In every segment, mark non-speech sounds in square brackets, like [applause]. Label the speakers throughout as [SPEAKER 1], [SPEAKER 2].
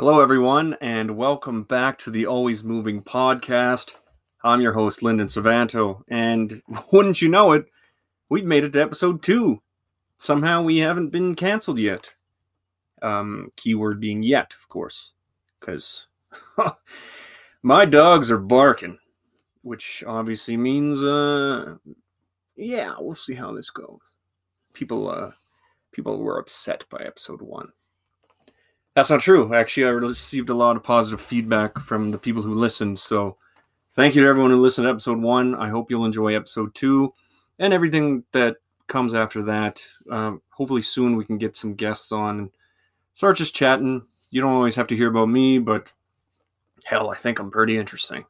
[SPEAKER 1] Hello, everyone, and welcome back to the Always Moving podcast. I'm your host, Lyndon Suvanto, and [laughs] wouldn't you know it, we've made it to episode two. Somehow we haven't been canceled yet. Um, keyword being yet, of course, because [laughs] my dogs are barking, which obviously means, uh, yeah, we'll see how this goes. People, uh, people were upset by episode one. That's not true. Actually, I received a lot of positive feedback from the people who listened. So, thank you to everyone who listened to episode one. I hope you'll enjoy episode two and everything that comes after that. Um, hopefully, soon we can get some guests on and start just chatting. You don't always have to hear about me, but hell, I think I'm pretty interesting.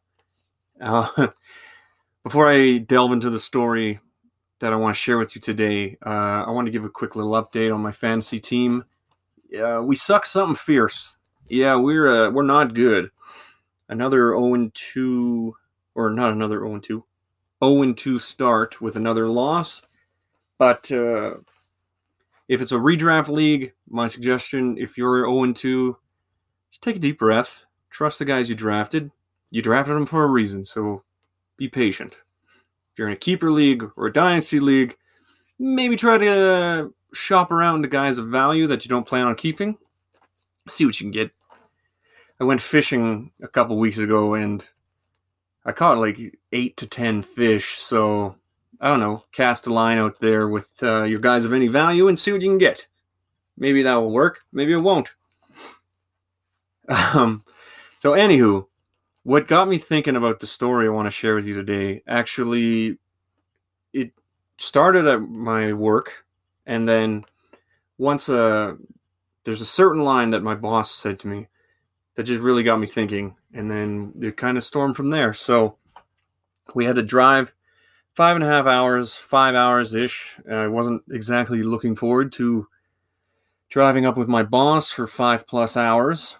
[SPEAKER 1] Uh, [laughs] before I delve into the story that I want to share with you today, uh, I want to give a quick little update on my fantasy team. Uh, we suck something fierce. Yeah, we're uh, we're not good. Another 0 2, or not another 0 2, 0 2 start with another loss. But uh, if it's a redraft league, my suggestion, if you're 0 2, just take a deep breath. Trust the guys you drafted. You drafted them for a reason, so be patient. If you're in a keeper league or a dynasty league, maybe try to shop around the guys of value that you don't plan on keeping. See what you can get. I went fishing a couple weeks ago and I caught like eight to ten fish. So I don't know, cast a line out there with uh, your guys of any value and see what you can get. Maybe that will work. Maybe it won't. Um, so anywho, what got me thinking about the story I want to share with you today actually it started at my work and then once uh, there's a certain line that my boss said to me that just really got me thinking. And then it kind of stormed from there. So we had to drive five and a half hours, five hours ish. I wasn't exactly looking forward to driving up with my boss for five plus hours,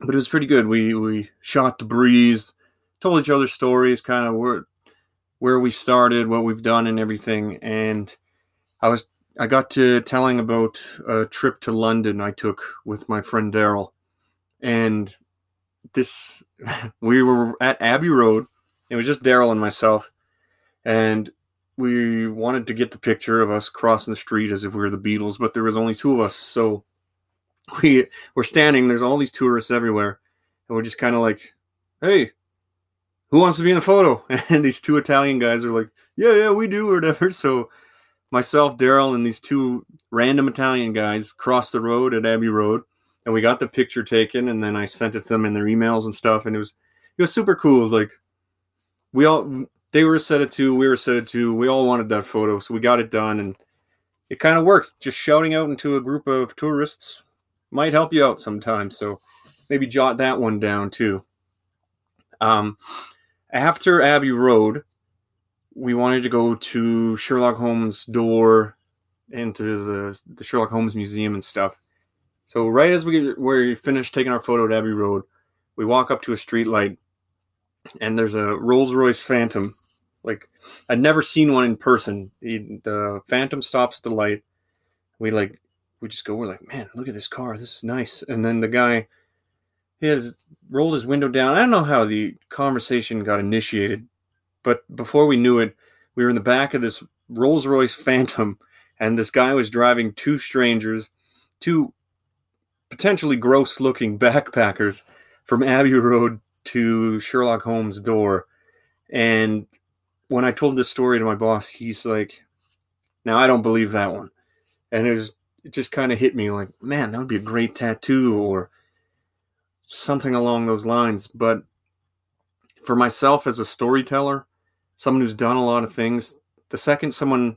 [SPEAKER 1] but it was pretty good. We we shot the breeze, told each other stories, kind of where where we started, what we've done, and everything. And I was I got to telling about a trip to London I took with my friend Daryl. And this, [laughs] we were at Abbey Road. It was just Daryl and myself. And we wanted to get the picture of us crossing the street as if we were the Beatles, but there was only two of us. So we were standing, there's all these tourists everywhere. And we're just kind of like, hey, who wants to be in the photo? [laughs] And these two Italian guys are like, yeah, yeah, we do, or whatever. So myself, Daryl, and these two random Italian guys crossed the road at Abbey Road, and we got the picture taken, and then I sent it to them in their emails and stuff, and it was it was super cool. Like we all they were set it to, we were set it to, we all wanted that photo, so we got it done, and it kind of worked. Just shouting out into a group of tourists might help you out sometimes. So maybe jot that one down too. Um, after Abbey Road, we wanted to go to Sherlock Holmes' door into the the Sherlock Holmes Museum and stuff. So right as we we finished taking our photo at Abbey Road, we walk up to a street light, and there's a Rolls Royce Phantom. Like I'd never seen one in person. The, the Phantom stops at the light. We like we just go. We're like, man, look at this car. This is nice. And then the guy, he has rolled his window down. I don't know how the conversation got initiated, but before we knew it, we were in the back of this Rolls Royce Phantom, and this guy was driving two strangers, two potentially gross looking backpackers from Abbey Road to Sherlock Holmes' door. And when I told this story to my boss, he's like, Now I don't believe that one. And it was it just kind of hit me like, man, that would be a great tattoo or something along those lines. But for myself as a storyteller, someone who's done a lot of things, the second someone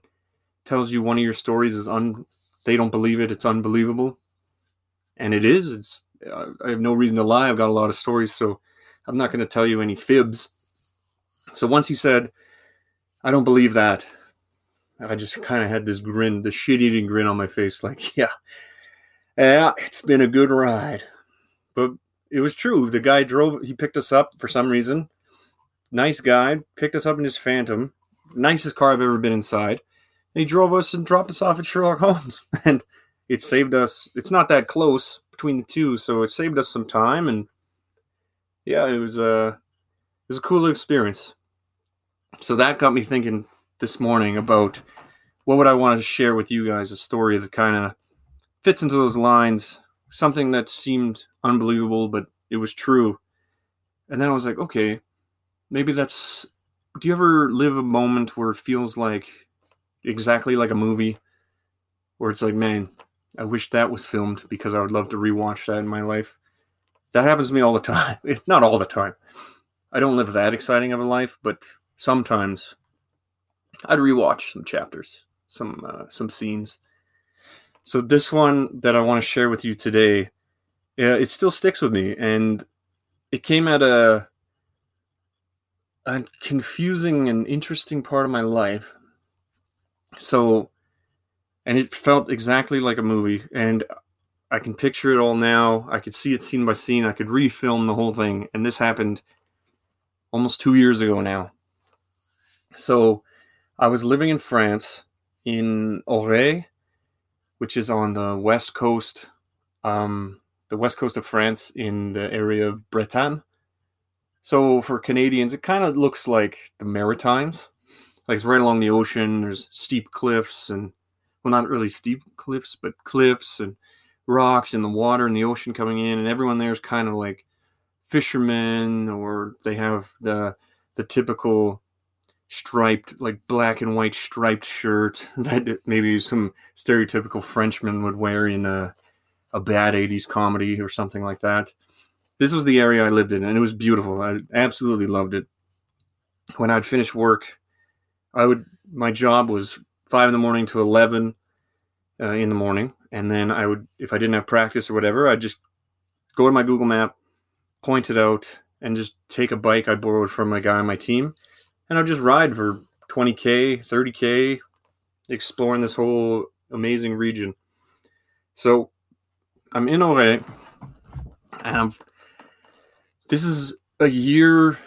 [SPEAKER 1] tells you one of your stories is un they don't believe it, it's unbelievable. And it is. It's I have no reason to lie. I've got a lot of stories, so I'm not going to tell you any fibs. So once he said, I don't believe that, I just kind of had this grin, the shit eating grin on my face, like, [laughs] yeah, yeah, it's been a good ride. But it was true. The guy drove, he picked us up for some reason nice guy, picked us up in his Phantom, nicest car I've ever been inside. And he drove us and dropped us off at Sherlock Holmes. [laughs] And it saved us, it's not that close between the two, so it saved us some time and yeah, it was a it was a cool experience. So that got me thinking this morning about what would I want to share with you guys a story that kind of fits into those lines, something that seemed unbelievable but it was true. And then I was like, okay, maybe that's do you ever live a moment where it feels like exactly like a movie where it's like, man, I wish that was filmed because I would love to rewatch that in my life. That happens to me all the [laughs] time. Not all the time. I don't live that exciting of a life, but sometimes I'd rewatch some chapters, some uh, some scenes. So this one that I want to share with you today, it still sticks with me, and it came at a a confusing and interesting part of my life. So, and it felt exactly like a movie, and I can picture it all now. I could see it scene by scene. I could refilm the whole thing, and this happened almost two years ago now. So, I was living in France, in Auray, which is on the west coast, um, the west coast of France, in the area of Bretagne. So for Canadians, it kind of looks like the Maritimes. Like it's right along the ocean. There's steep cliffs and, well, not really steep cliffs, but cliffs and rocks and the water and the ocean coming in. And everyone there is kind of like fishermen or they have the the typical striped, like black and white striped shirt [laughs] that maybe some stereotypical Frenchman would wear in a, a bad 80s comedy or something like that this was the area I lived in, and it was beautiful. I absolutely loved it. When I'd finish work, I would my job was five in the morning to eleven uh, in the morning, and then I would, if I didn't have practice or whatever, I'd just go to my Google Map, point it out, and just take a bike I borrowed from a guy on my team, and I'd just ride for twenty k, thirty k, exploring this whole amazing region. So I'm in Auray, and I'm this is a year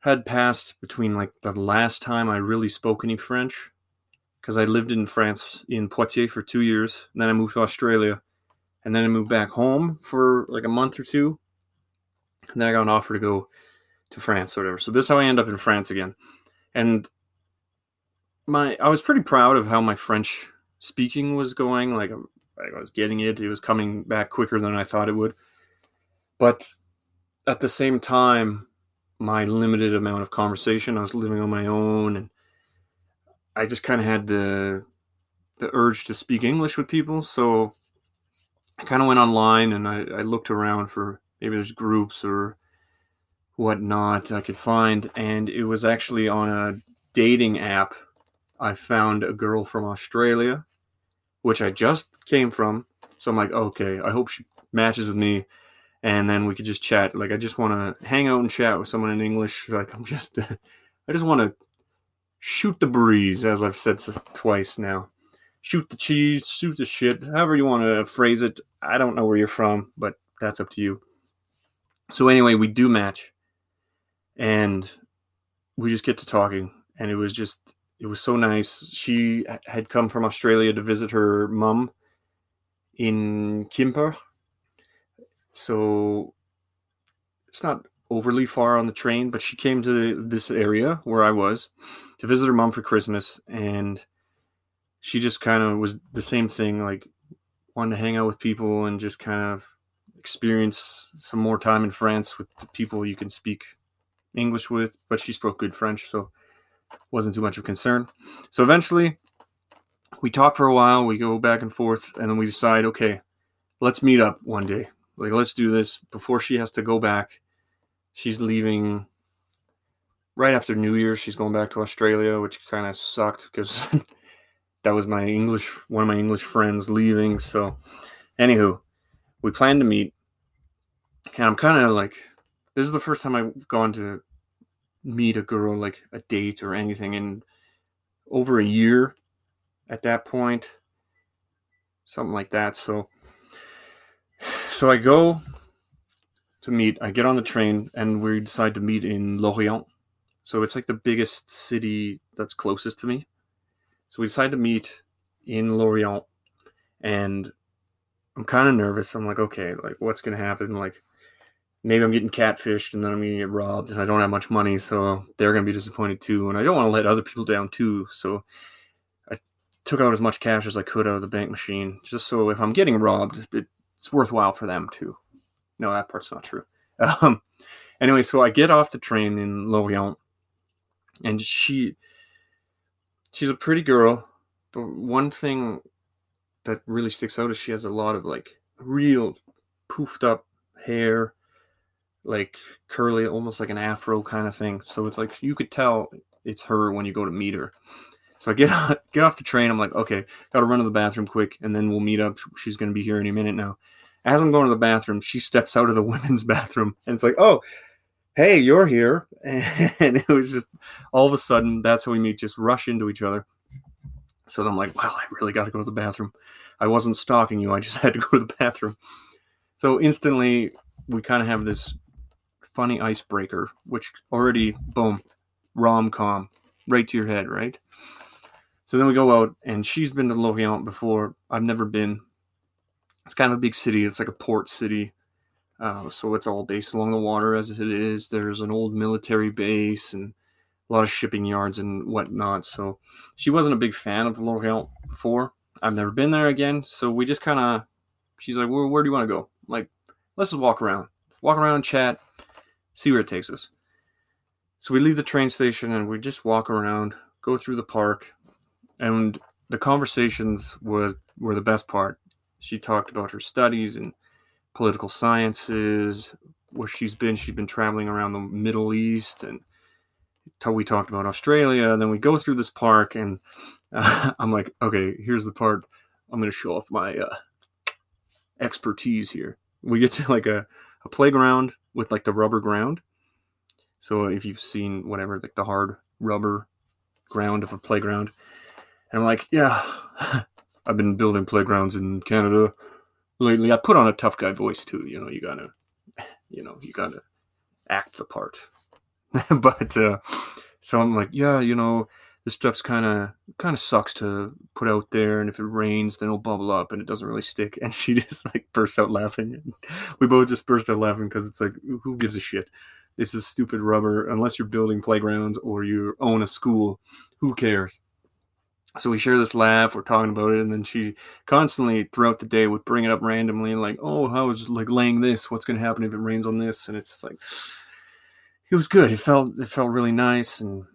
[SPEAKER 1] had passed between like the last time I really spoke any French because I lived in France in Poitiers for two years, and then I moved to Australia, and then I moved back home for like a month or two, and then I got an offer to go to France or whatever. So this is how I end up in France again, and my I was pretty proud of how my French speaking was going. Um, like I was getting it; it was coming back quicker than I thought it would, but at the same time, my limited amount of conversation, I was living on my own, and I just kind of had the the urge to speak English with people. So I kind of went online and I, I looked around for maybe there's groups or whatnot I could find, and it was actually on a dating app. I found a girl from Australia, which I just came from. So I'm like, okay, I hope she matches with me and then we could just chat. Like I just want to hang out and chat with someone in English. [laughs] Like I'm just, [laughs] I just want to shoot the breeze, as I've said twice now. Shoot the cheese, shoot the shit, however you want to phrase it. I don't know where you're from, but that's up to you. So anyway, we do match, and we just get to talking, and it was just, it was so nice. She had come from Australia to visit her mum in Quimper, so it's not overly far on the train, but she came to this area where I was to visit her mom for Christmas, and she just kind of was the same thing, like wanted to hang out with people and just kind of experience some more time in France with the people you can speak English with, but she spoke good French, so wasn't too much of a concern. So eventually, we talk for a while, we go back and forth, and then we decide, okay, let's meet up one day. Like let's do this. Before she has to go back she's leaving right after new year's she's going back to australia which kind of sucked because [laughs] that was my english one of my english friends leaving. So anywho we plan to meet and i'm kind of like this is the first time i've gone to meet a girl like a date or anything in over a year at that point something like that so so I go to meet. I get on the train, and we decide to meet in Lorient. So it's like the biggest city that's closest to me. So we decide to meet in Lorient, and I'm kind of nervous. I'm like, okay, like what's gonna happen? Like maybe I'm getting catfished and then I'm gonna get robbed and I don't have much money, so they're gonna be disappointed too. And I don't want to let other people down too. So I took out as much cash as I could out of the bank machine, just so if I'm getting robbed, it's worthwhile for them too. No, that part's not true. [laughs] Um, anyway, so I get off the train in Lorient, and she she's a pretty girl, but one thing that really sticks out is she has a lot of like real poofed up hair, like curly, almost like an afro kind of thing. So it's like you could tell it's her when you go to meet her. So I get [laughs] get off the train. I'm like, okay, got to run to the bathroom quick, and then we'll meet up. She's to be here any minute now. As I'm going to the bathroom, she steps out of the [laughs] women's bathroom, and it's like, oh, hey, you're here. [laughs] And it was just all of a sudden, that's how we meet. Just rush into each other. So I'm like, wow, I really got to go to the bathroom. I wasn't stalking you. I just had to go to the bathroom. So instantly, we kind of have this funny icebreaker, which already, boom, rom com, right to your head, right? So then we go out, and she's been to Lorient before. I've never been. It's kind of a big city. It's like a port city. Uh, so it's all based along the water as it is. There's an old military base and a lot of shipping yards and whatnot. So she wasn't a big fan of Lorient before. I've never been there again. So we just kind of, she's like, where, where do you want to go? I'm like, let's just walk around, walk around, chat, see where it takes us. So we leave the train station and we just walk around, go through the park, and the conversations was were the best part. She talked about her studies and political sciences, where she's been. She's been traveling around the Middle East and we talked about Australia. And then we go through this park, and uh, [laughs] I'm like, okay, here's the part I'm going to show off my uh, expertise here. We get to like a, a playground with like the rubber ground. So if you've seen whatever, like the hard rubber ground of a playground, and I'm like, yeah, [sighs] I've been building playgrounds in Canada lately. I put on a tough guy voice too. You know, you gotta, [sighs] you know, you gotta act the part. [laughs] but uh, so I'm like, yeah, you know, this stuff's kind of kind of sucks to put out there, and if it rains, then it'll bubble up, and it doesn't really stick. [laughs] And she just like bursts out laughing. And we both just burst out laughing because it's like, who gives a shit? This is stupid rubber. Unless you're building playgrounds or you own a school, who cares? So we share this laugh. We're talking about it, and then she constantly throughout the day would bring it up randomly, like, "Oh, how is like laying this? What's going to happen if it rains on this?" And it's like it was good. It felt it felt really nice, and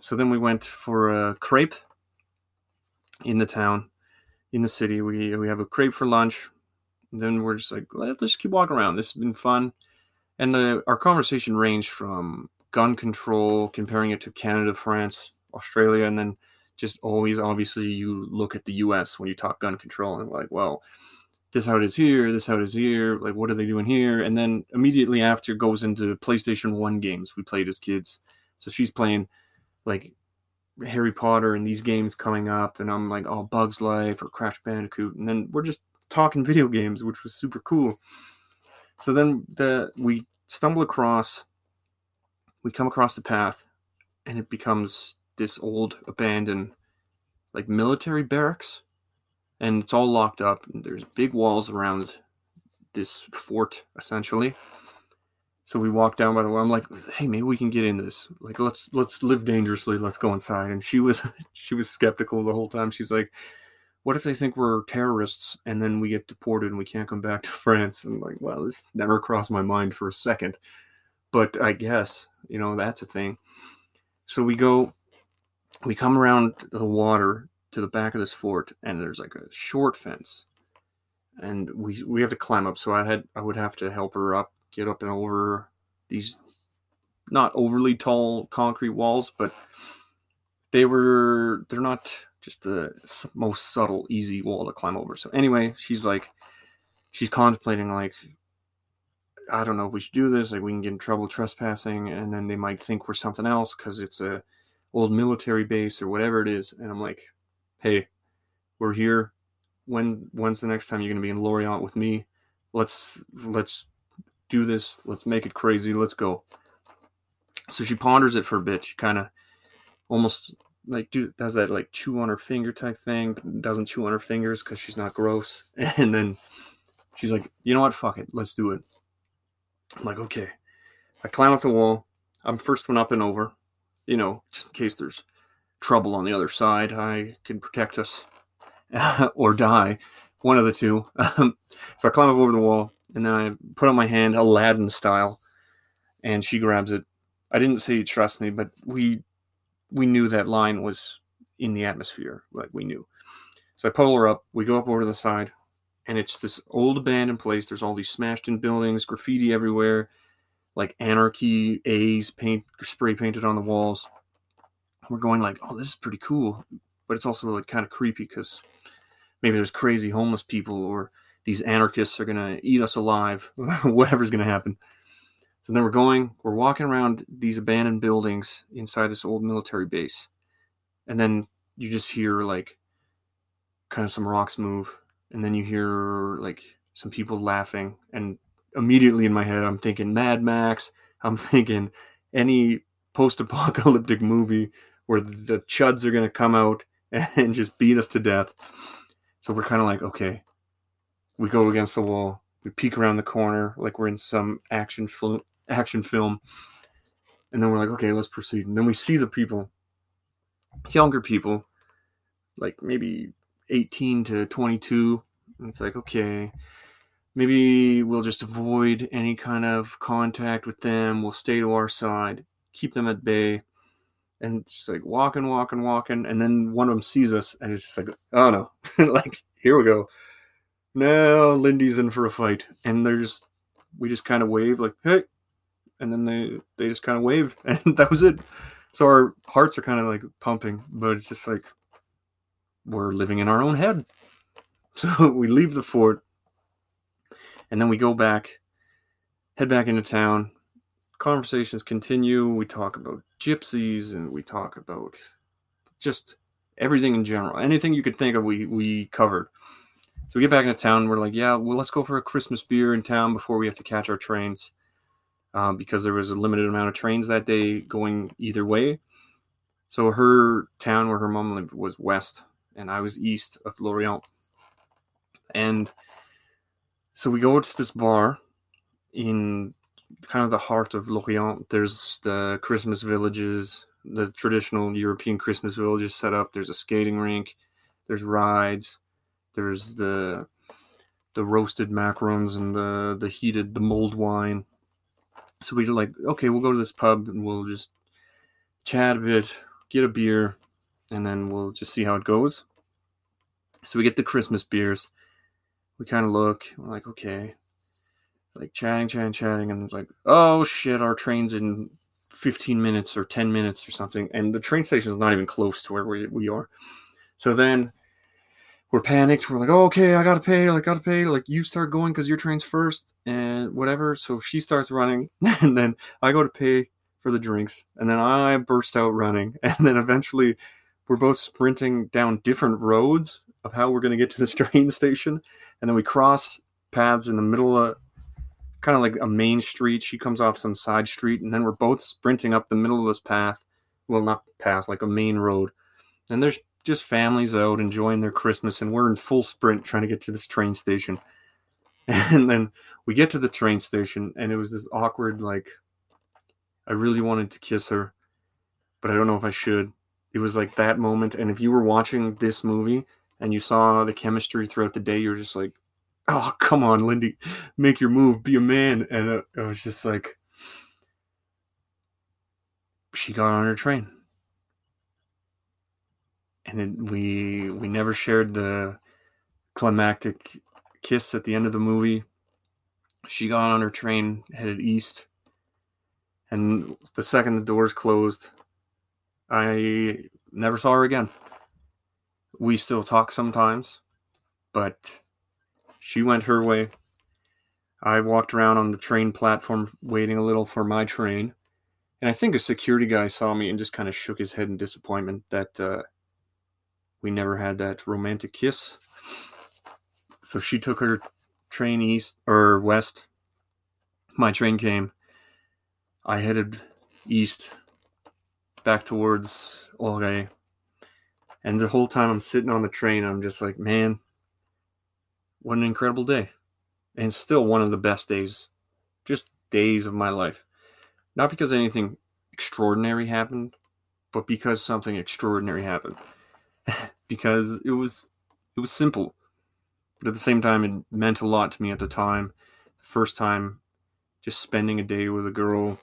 [SPEAKER 1] so then we went for a crepe in the town, in the city. We we have a crepe for lunch. then we're just like let's just keep walking around. This has been fun, and the our conversation ranged from gun control, comparing it to Canada, France, Australia, and then just always obviously you look at the U.S. when you talk gun control, and like, well, this how it is here, this how it is here, like what are they doing here? And then immediately after goes into PlayStation 1 games we played as kids. So she's playing like Harry Potter and these games coming up, and I'm like, oh, Bugs Life or Crash Bandicoot, and then we're just talking [laughs] video games, which was super cool. So then the we stumble across, we come across the path, and it becomes this old abandoned like military barracks and it's all locked up. And There's big walls around this fort, essentially. So we walk down by the wall. I'm like, hey, maybe we can get in this. Like, let's let's live dangerously. Let's go inside. And she was [laughs] she was skeptical the whole time. She's like, what if they think we're terrorists and then we get deported and we can't come back to [laughs] France? And I'm like, well, this never crossed my mind for a second, but I guess you know that's a thing. So we go, we come around the water to the back of this fort, and there's like a short fence, and we we have to climb up. So I had I would have to help her up, get up and over these not overly tall concrete walls, but they were they're not just the most subtle, easy wall to climb over. So anyway, she's like, she's contemplating like, I don't know if we should do this. Like we can get in trouble trespassing, and then they might think we're something else because it's a old military base or whatever it is. And I'm like, hey, we're here. When when's the next time you're gonna be in Lorient with me? Let's let's do this. Let's make it crazy. Let's go. So she ponders it for a bit. She kind of almost like do does that like chew on her finger type thing, doesn't chew on her fingers because she's not gross. [laughs] And then she's like, you know what, fuck it, let's do it. I'm like, okay. I climb up the wall. I'm first one up and over, you know, just in case there's trouble on the other side. I can protect us [laughs] or die, one of the two. [laughs] so I climb up over the wall and then I put on my hand, Aladdin style, and she grabs it. I didn't say trust me, but we we knew that line was in the atmosphere. Like we knew. So I pull her up. We go up over the side, and it's this old abandoned place. There's all these smashed in buildings, graffiti everywhere, like anarchy A's paint spray painted on the walls. We're going like, oh, this is pretty cool, but it's also like kind of creepy because maybe there's crazy homeless people or these anarchists are gonna eat us alive. [laughs] Whatever's gonna happen. So then we're going, we're walking around these abandoned buildings inside this old military base. And then you just hear like kind of some rocks move. And then you hear like some people laughing. And immediately in my head, I'm thinking Mad Max. I'm [laughs] thinking any post apocalyptic movie where the chuds are going to come out [laughs] and just beat us to death. So we're kind of like, okay, we go against the wall. We peek around the corner like we're in some action film, action film. And then we're like, okay, let's proceed. And then we see the people, younger people, like maybe 18 to 22. And it's like, okay, maybe we'll just avoid any kind of contact with them. We'll stay to our side, keep them at bay. And it's like walking, walking, walking. And then one of them sees us and it's just like, oh no, [laughs] like, here we go. Now Lindy's in for a fight. And they're just, we just kind of wave, like, hey, and then they they just kind of wave, [laughs] and that was it. So our hearts are kind of like pumping, but it's just like we're living in our own head. [laughs] So we leave the fort, and then we go back, head back into town. Conversations continue. We talk about gypsies, and we talk about just everything in general. Anything you could think of, we we covered. So we get back into town. We're like, yeah, well, let's go for a Christmas beer in town before we have to catch our trains um, because there was a limited amount of trains that day going either way. So her town where her mom lived was west, and I was east of Lorient. And so we go to this bar in kind of the heart of Lorient. There's the Christmas villages, the traditional European Christmas villages set up. There's a skating rink, there's rides, there's the the roasted macarons and the the heated the mulled wine so we were like, okay, we'll go to this pub and we'll just chat a bit, get a beer, and then we'll just see how it goes. So we get the Christmas beers. We kind of look, we're like, okay, like chatting, chatting, chatting, and it's like, oh shit, our train's in 15 minutes or 10 minutes or something, and the train station is not even close to where we, we are. So then we're panicked. We're like, oh, okay, I gotta pay. Like, gotta pay. Like, you start going because your train's first and whatever. So she starts running, [laughs] and then I go to pay for the drinks, and then I burst out running, [laughs] and then eventually we're both sprinting down different roads of how we're gonna get to this [laughs] train station, and then we cross paths in the middle of kind of like a main street. She comes off some side street, and then we're both sprinting up the middle of this path. Well, not path, like a main road. And there's just families out enjoying their Christmas, and we're in full sprint trying to get to this train station. [laughs] And then we get to the train station, and it was this awkward, like, I really wanted to kiss her, but I don't know if I should. It was like that moment. And if you were watching this movie and you saw the chemistry throughout the day, you're just like, oh, come on, Lindy, make your move, be a man. And it, was just like, she got on her train and it, we we never shared the climactic kiss at the end of the movie. She got on her train, headed east, and the second the doors closed, I never saw her again. We still talk sometimes, but she went her way. I walked around on the train platform waiting a little for my train. And I think a security guy saw me and just kind of shook his head in disappointment that uh, we never had that romantic kiss. So she took her train east or west. My train came. I headed east back towards Auray. And the whole time I'm sitting on the train, I'm just like, man, what an incredible day. And still one of the best days, just days of my life. Not because anything extraordinary happened, but because something extraordinary happened. [laughs] because it was it was simple. But at the same time it meant a lot to me at the time. The first time just spending a day with a girl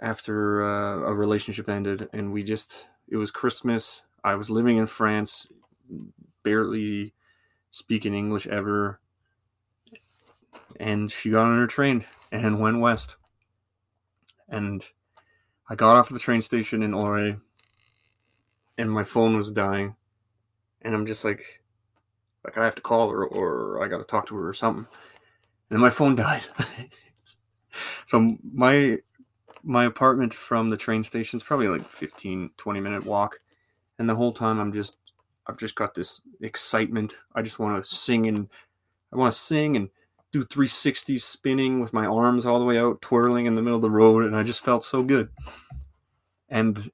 [SPEAKER 1] after uh, a relationship ended and we just it was christmas i was living in france barely speaking english ever and she got on her train and went west and i got off at the train station in Auray and my phone was dying. And i'm just like like i have to call her or i gotta talk to her or something. And then my phone died. [laughs] So my my apartment from the train station is probably like 15 20 minute walk. And the whole time i'm just i've just got this excitement. I just want to sing and i want to sing and do 360s spinning with my arms all the way out twirling in the middle of the road. And i just felt so good. And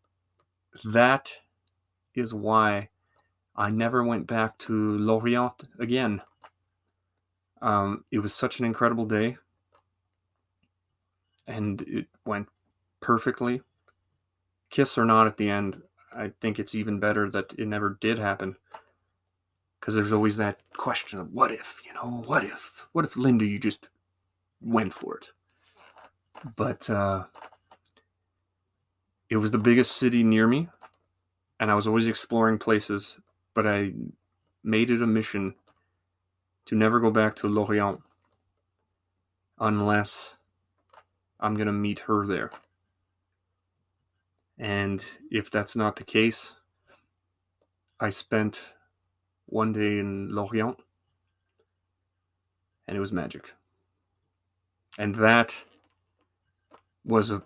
[SPEAKER 1] that is why i never went back to lorient again um, it was such an incredible day and it went perfectly. Kiss or not at the end, I think it's even better that it never did happen. Because there's always that question of what if, you know, what if? What if Linda, you just went for it? But uh, it was the biggest city near me, and I was always exploring places, but I made it a mission to never go back to Lorient unless I'm going to meet her there. And if that's not the case, I spent one day in Lorient and it was magic. And that was a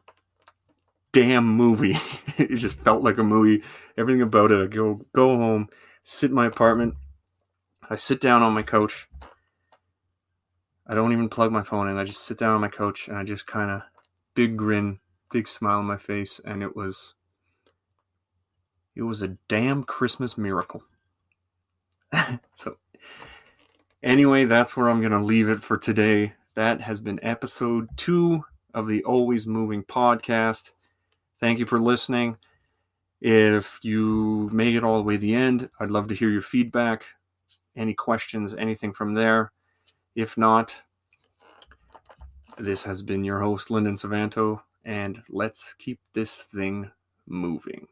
[SPEAKER 1] damn movie. [laughs] it just felt like a movie. Everything about it. I go go home, sit in my apartment. I sit down on my couch. I don't even plug my phone in. I just sit down on my couch and I just kind of big grin big smile on my face, and it was it was a damn Christmas miracle. [laughs] so anyway, that's where I'm gonna leave it for today. That has been episode two of the Always Moving podcast. Thank you for listening. If you made it all the way to the end, I'd love to hear your feedback, any questions, anything from there. If not, this has been your host, Lyndon Suvanto and let's keep this thing moving.